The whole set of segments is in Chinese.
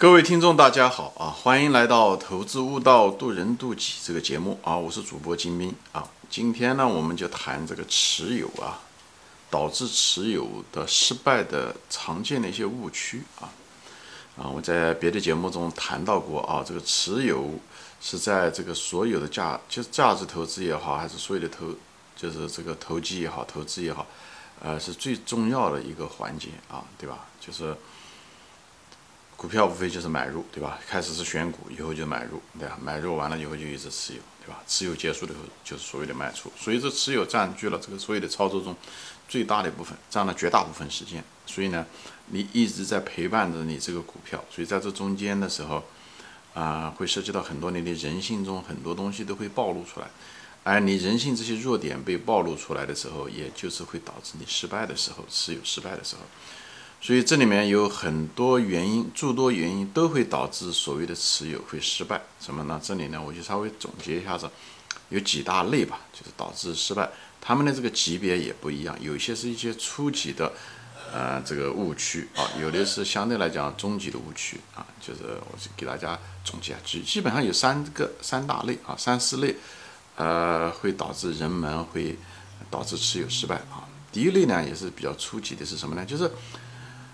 各位听众，大家好啊！欢迎来到《投资悟道，渡人渡己》这个节目啊！我是主播金兵啊。今天呢，我们就谈这个持有啊，导致持有的失败的常见的一些误区啊。啊，我在别的节目中谈到过啊，这个持有是在这个所有的价，就是价值投资也好，还是所有的投，就是这个投机也好，投资也好，呃，是最重要的一个环节啊，对吧？就是。股票无非就是买入，对吧？开始是选股，以后就买入，对吧？买入完了以后就一直持有，对吧？持有结束的时候就是所谓的卖出，所以这持有占据了这个所有的操作中最大的部分，占了绝大部分时间。所以呢，你一直在陪伴着你这个股票，所以在这中间的时候，啊，会涉及到很多你的人性中很多东西都会暴露出来，而你人性这些弱点被暴露出来的时候，也就是会导致你失败的时候，持有失败的时候。所以这里面有很多原因，诸多原因都会导致所谓的持有会失败。什么呢？这里呢，我就稍微总结一下子，有几大类吧，就是导致失败。他们的这个级别也不一样，有些是一些初级的，呃，这个误区啊，有的是相对来讲中级的误区啊。就是我给大家总结，基基本上有三个三大类啊，三四类，呃，会导致人们会导致持有失败啊。第一类呢，也是比较初级的，是什么呢？就是。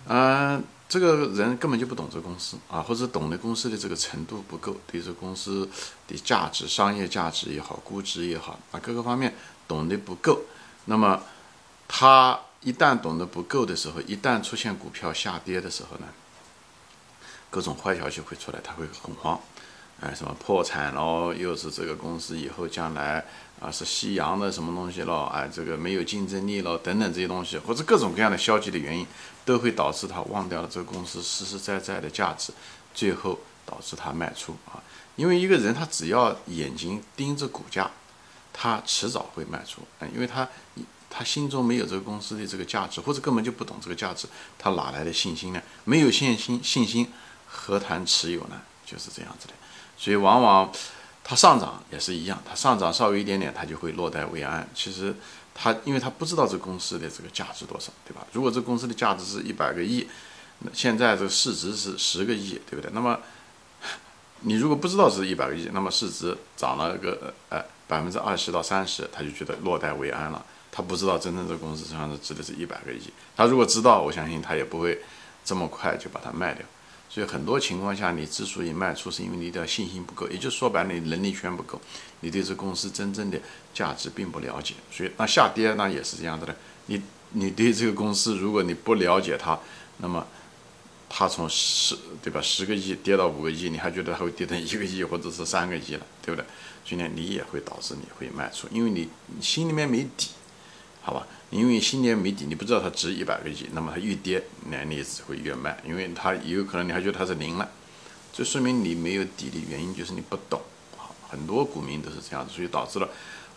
嗯，这个人根本就不懂这公司啊，或者懂得公司的这个程度不够，对这公司的价值、商业价值也好、估值也好啊，各个方面懂得不够。那么他一旦懂得不够的时候，一旦出现股票下跌的时候呢，各种坏消息会出来，他会恐慌。哎，什么破产了？又是这个公司以后将来啊是夕阳的什么东西了？哎，这个没有竞争力了，等等这些东西，或者各种各样的消极的原因，都会导致他忘掉了这个公司实实在在的价值，最后导致他卖出啊。因为一个人他只要眼睛盯着股价，他迟早会卖出啊，因为他他心中没有这个公司的这个价值，或者根本就不懂这个价值，他哪来的信心呢？没有信心，信心何谈持有呢？就是这样子的。所以往往它上涨也是一样，它上涨稍微一点点，它就会落袋为安。其实它因为它不知道这公司的这个价值多少，对吧？如果这公司的价值是一百个亿，那现在这个市值是十个亿，对不对？那么 你如果不知道是一百个亿，那么市值涨了个呃百分之二十到三十，他就觉得落袋为安了。他不知道真正这公司实际上是值的是一百个亿。他如果知道，我相信他也不会这么快就把它卖掉。所以很多情况下，你之所以卖出，是因为你的信心不够，也就说白了，你能力圈不够，你对这公司真正的价值并不了解。所以那下跌那也是这样子的，你你对这个公司，如果你不了解它，那么它从十对吧十个亿跌到五个亿，你还觉得它会跌成一个亿或者是三个亿了，对不对？所以呢，你也会导致你会卖出，因为你心里面没底。好吧，因为新年没底，你不知道它值一百个亿，那么它越跌，那你只会越卖，因为它有可能你还觉得它是零了，这说明你没有底的原因就是你不懂啊。很多股民都是这样子，所以导致了，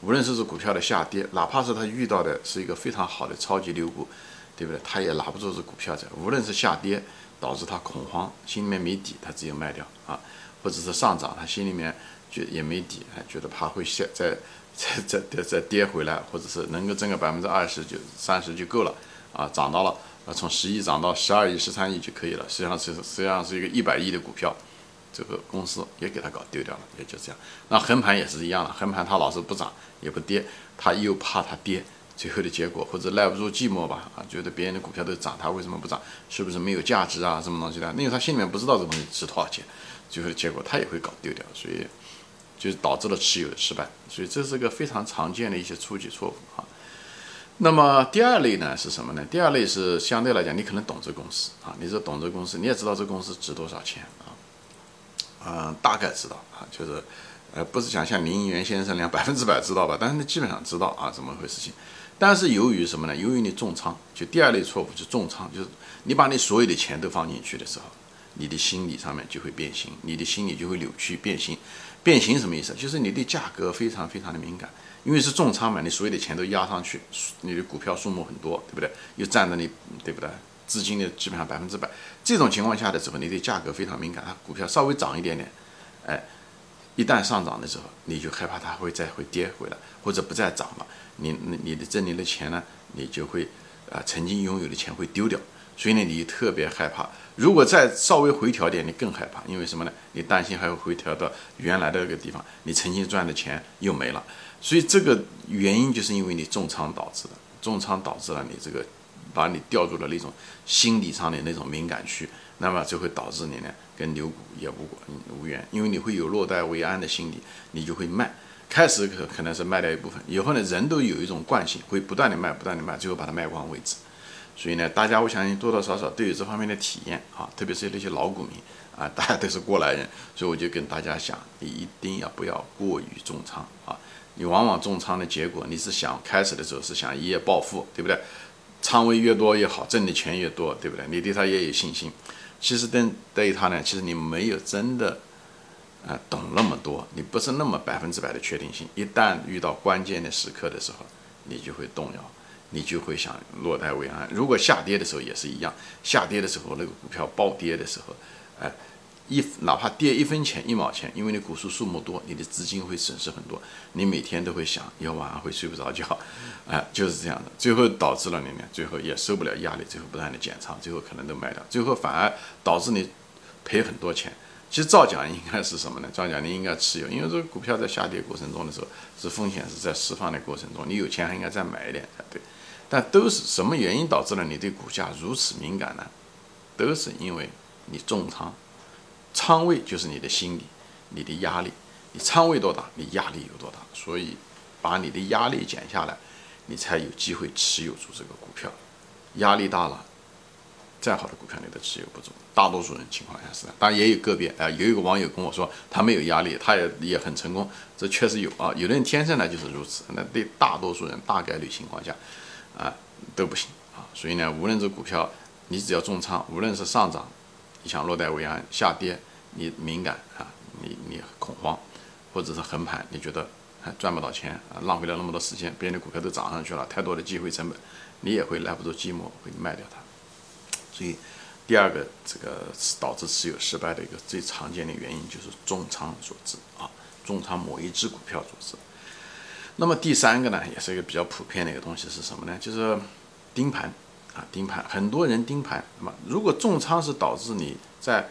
无论是这股票的下跌，哪怕是他遇到的是一个非常好的超级牛股，对不对？他也拿不住这股票的。无论是下跌导致他恐慌，心里面没底，他只有卖掉啊，或者是上涨，他心里面觉也没底，还觉得怕会下在。再再再再跌回来，或者是能够挣个百分之二十就三十就够了啊！涨到了，啊，从十亿涨到十二亿、十三亿就可以了。实际上是实际上是一个一百亿的股票，这个公司也给他搞丢掉了，也就这样。那横盘也是一样的，横盘它老是不涨也不跌，他又怕它跌，最后的结果或者耐不住寂寞吧啊，觉得别人的股票都涨，他为什么不涨？是不是没有价值啊？什么东西的？因为他心里面不知道这东西值多少钱，最后的结果他也会搞丢掉，所以。就导致了持有的失败，所以这是个非常常见的一些初级错误啊。那么第二类呢是什么呢？第二类是相对来讲，你可能懂这公司啊，你是懂这公司，你也知道这公司值多少钱啊，嗯，大概知道啊，就是呃，不是想像林一元先生那样百分之百知道吧，但是你基本上知道啊，怎么回事情。但是由于什么呢？由于你重仓，就第二类错误就重仓，就是你把你所有的钱都放进去的时候，你的心理上面就会变形，你的心理就会扭曲变形。变形什么意思？就是你对价格非常非常的敏感，因为是重仓嘛，你所有的钱都压上去，你的股票数目很多，对不对？又占着你，对不对？资金的基本上百分之百。这种情况下的时候，你对价格非常敏感，它股票稍微涨一点点，哎，一旦上涨的时候，你就害怕它会再会跌回来，或者不再涨了，你你你的挣你的钱呢，你就会啊，曾经拥有的钱会丢掉。所以呢，你特别害怕。如果再稍微回调点，你更害怕，因为什么呢？你担心还会回调到原来的那个地方，你曾经赚的钱又没了。所以这个原因就是因为你重仓导致的，重仓导致了你这个把你掉入了那种心理上的那种敏感区，那么就会导致你呢跟牛股也无无缘，因为你会有落袋为安的心理，你就会卖。开始可可能是卖掉一部分，以后呢人都有一种惯性，会不断的卖，不断的卖，最后把它卖光为止。所以呢，大家我相信多多少少都有这方面的体验啊，特别是那些老股民啊，大家都是过来人，所以我就跟大家讲，你一定要不要过于重仓啊！你往往重仓的结果，你是想开始的时候是想一夜暴富，对不对？仓位越多越好，挣的钱越多，对不对？你对他也有信心。其实对对于他呢，其实你没有真的啊懂那么多，你不是那么百分之百的确定性。一旦遇到关键的时刻的时候，你就会动摇。你就会想落袋为安。如果下跌的时候也是一样，下跌的时候那个股票暴跌的时候，哎，一哪怕跌一分钱一毛钱，因为你股数数目多，你的资金会损失很多，你每天都会想，以后晚上会睡不着觉，哎，就是这样的。最后导致了你呢，最后也受不了压力，最后不断的减仓，最后可能都卖掉，最后反而导致你赔很多钱。其实造假应该是什么呢？造假你应该持有，因为这个股票在下跌过程中的时候，是风险是在释放的过程中，你有钱还应该再买一点才对。但都是什么原因导致了你对股价如此敏感呢？都是因为你重仓，仓位就是你的心理，你的压力，你仓位多大，你压力有多大，所以把你的压力减下来，你才有机会持有住这个股票。压力大了，再好的股票你都持有不住。大多数人情况下是，当然也有个别啊，有一个网友跟我说他没有压力，他也也很成功，这确实有啊。有的人天生呢就是如此，那对大多数人大概率情况下。啊，都不行啊！所以呢，无论这股票你只要重仓，无论是上涨，你想落袋为安；下跌，你敏感啊，你你恐慌，或者是横盘，你觉得赚不到钱啊，浪费了那么多时间，别人的股票都涨上去了，太多的机会成本，你也会耐不住寂寞，会卖掉它。所以，第二个这个导致持有失败的一个最常见的原因就是重仓所致啊，重仓某一只股票所致。那么第三个呢，也是一个比较普遍的一个东西是什么呢？就是盯盘啊，盯盘。很多人盯盘。那么如果重仓是导致你在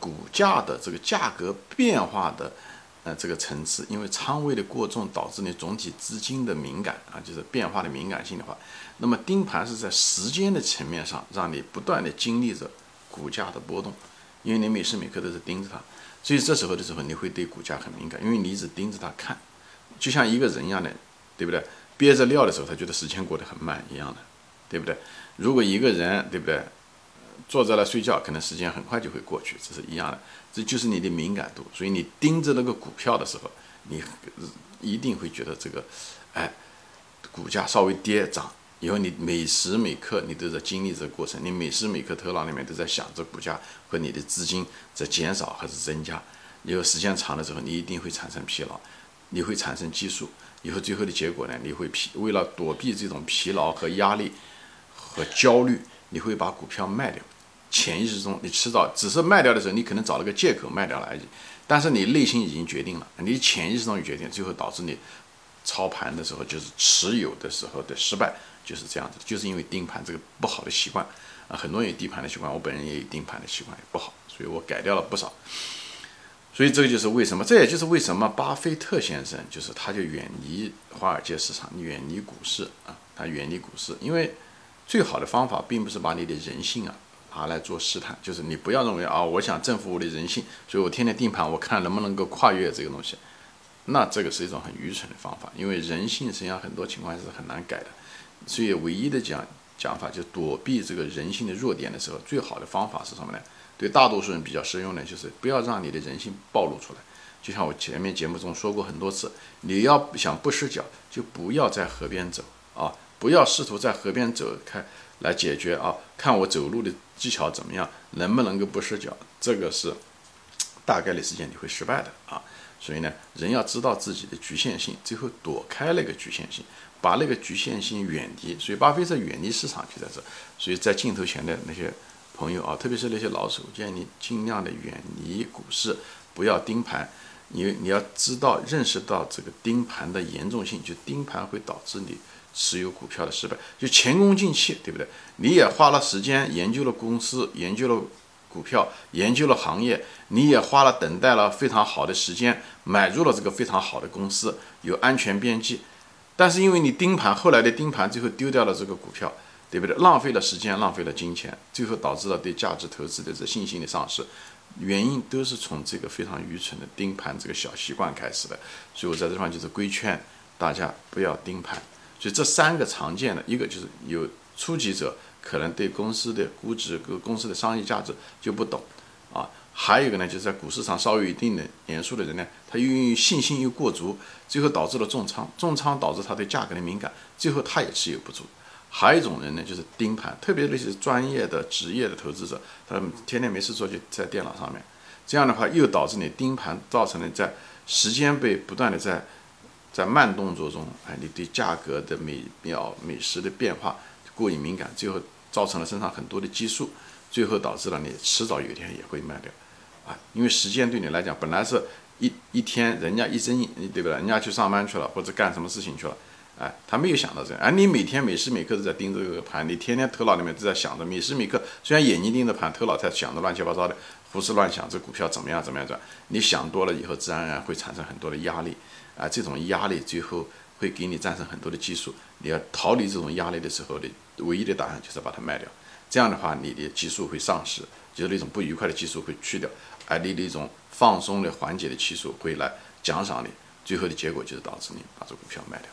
股价的这个价格变化的呃这个层次，因为仓位的过重导致你总体资金的敏感啊，就是变化的敏感性的话，那么盯盘是在时间的层面上让你不断的经历着股价的波动，因为你每时每刻都是盯着它，所以这时候的时候你会对股价很敏感，因为你一直盯着它看。就像一个人一样的，对不对？憋着尿的时候，他觉得时间过得很慢一样的，对不对？如果一个人，对不对，坐在那睡觉，可能时间很快就会过去，这是一样的。这就是你的敏感度。所以你盯着那个股票的时候，你一定会觉得这个，哎，股价稍微跌涨以后，你每时每刻你都在经历这个过程，你每时每刻头脑里面都在想着股价和你的资金在减少还是增加。以后时间长的时候，你一定会产生疲劳。你会产生激素，以后最后的结果呢？你会疲，为了躲避这种疲劳和压力和焦虑，你会把股票卖掉。潜意识中，你迟早只是卖掉的时候，你可能找了个借口卖掉了而已。但是你内心已经决定了，你潜意识中有决定，最后导致你操盘的时候，就是持有的时候的失败，就是这样子。就是因为盯盘这个不好的习惯啊，很多人有盯盘的习惯，我本人也有盯盘的习惯，也不好，所以我改掉了不少。所以这个就是为什么，这也就是为什么巴菲特先生就是他就远离华尔街市场，远离股市啊，他远离股市，因为最好的方法并不是把你的人性啊拿来做试探，就是你不要认为啊，我想征服我的人性，所以我天天定盘，我看能不能够跨越这个东西，那这个是一种很愚蠢的方法，因为人性实际上很多情况是很难改的，所以唯一的讲讲法就躲避这个人性的弱点的时候，最好的方法是什么呢？对大多数人比较适用的，就是不要让你的人性暴露出来。就像我前面节目中说过很多次，你要想不失脚，就不要在河边走啊，不要试图在河边走开来解决啊，看我走路的技巧怎么样，能不能够不失脚，这个是大概率事件你会失败的啊。所以呢，人要知道自己的局限性，最后躲开那个局限性，把那个局限性远离。所以巴菲特远离市场就在这。所以在镜头前的那些。朋友啊，特别是那些老手，建议你尽量的远离股市，不要盯盘。你你要知道，认识到这个盯盘的严重性，就盯盘会导致你持有股票的失败，就前功尽弃，对不对？你也花了时间研究了公司，研究了股票，研究了行业，你也花了等待了非常好的时间，买入了这个非常好的公司，有安全边际。但是因为你盯盘，后来的盯盘最后丢掉了这个股票，对不对？浪费了时间，浪费了金钱，最后导致了对价值投资的这信心的丧失。原因都是从这个非常愚蠢的盯盘这个小习惯开始的。所以我在这地方就是规劝大家不要盯盘。所以这三个常见的一个就是有初级者可能对公司的估值、跟公司的商业价值就不懂啊。还有一个呢，就是在股市上稍微有一定的年数的人呢，他由于信心又过足。最后导致了重仓，重仓导致他对价格的敏感，最后他也持有不住。还有一种人呢，就是盯盘，特别那些专业的职业的投资者，他们天天没事做就在电脑上面，这样的话又导致你盯盘，造成了在时间被不断的在在慢动作中，哎，你对价格的每秒每时的变化过于敏感，最后造成了身上很多的激素，最后导致了你迟早有一天也会卖掉，啊，因为时间对你来讲本来是。一一天，人家一睁眼，对不对？人家去上班去了，或者干什么事情去了，哎，他没有想到这样。而你每天每时每刻都在盯着这个盘，你天天头脑里面都在想着，每时每刻虽然眼睛盯着盘，头脑在想着乱七八糟的，胡思乱想，这股票怎么样怎么样转？你想多了以后，自然而然会产生很多的压力，啊，这种压力最后会给你战胜很多的激素。你要逃离这种压力的时候的唯一的答案就是把它卖掉，这样的话，你的激素会丧失，就是那种不愉快的激素会去掉。而你的一种放松的缓解的激素会来奖赏你，最后的结果就是导致你把这股票卖掉，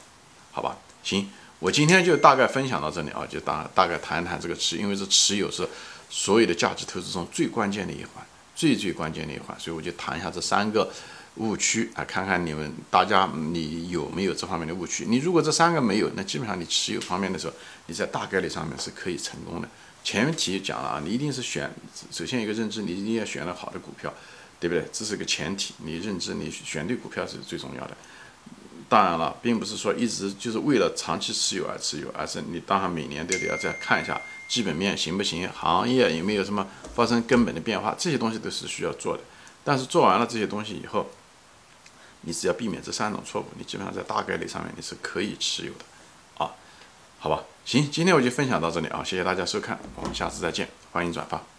好吧？行，我今天就大概分享到这里啊，就大大概谈一谈这个持，因为这持有是所有的价值投资中最关键的一环，最最关键的一环，所以我就谈一下这三个误区啊，看看你们大家你有没有这方面的误区？你如果这三个没有，那基本上你持有方面的时候，你在大概率上面是可以成功的。前提讲了啊，你一定是选，首先一个认知，你一定要选了好的股票，对不对？这是个前提，你认知，你选对股票是最重要的。当然了，并不是说一直就是为了长期持有而持有，而是你当然每年都得要再看一下基本面行不行，行业有没有什么发生根本的变化，这些东西都是需要做的。但是做完了这些东西以后，你只要避免这三种错误，你基本上在大概率上面你是可以持有的。啊好吧，行，今天我就分享到这里啊，谢谢大家收看，我们下次再见，欢迎转发。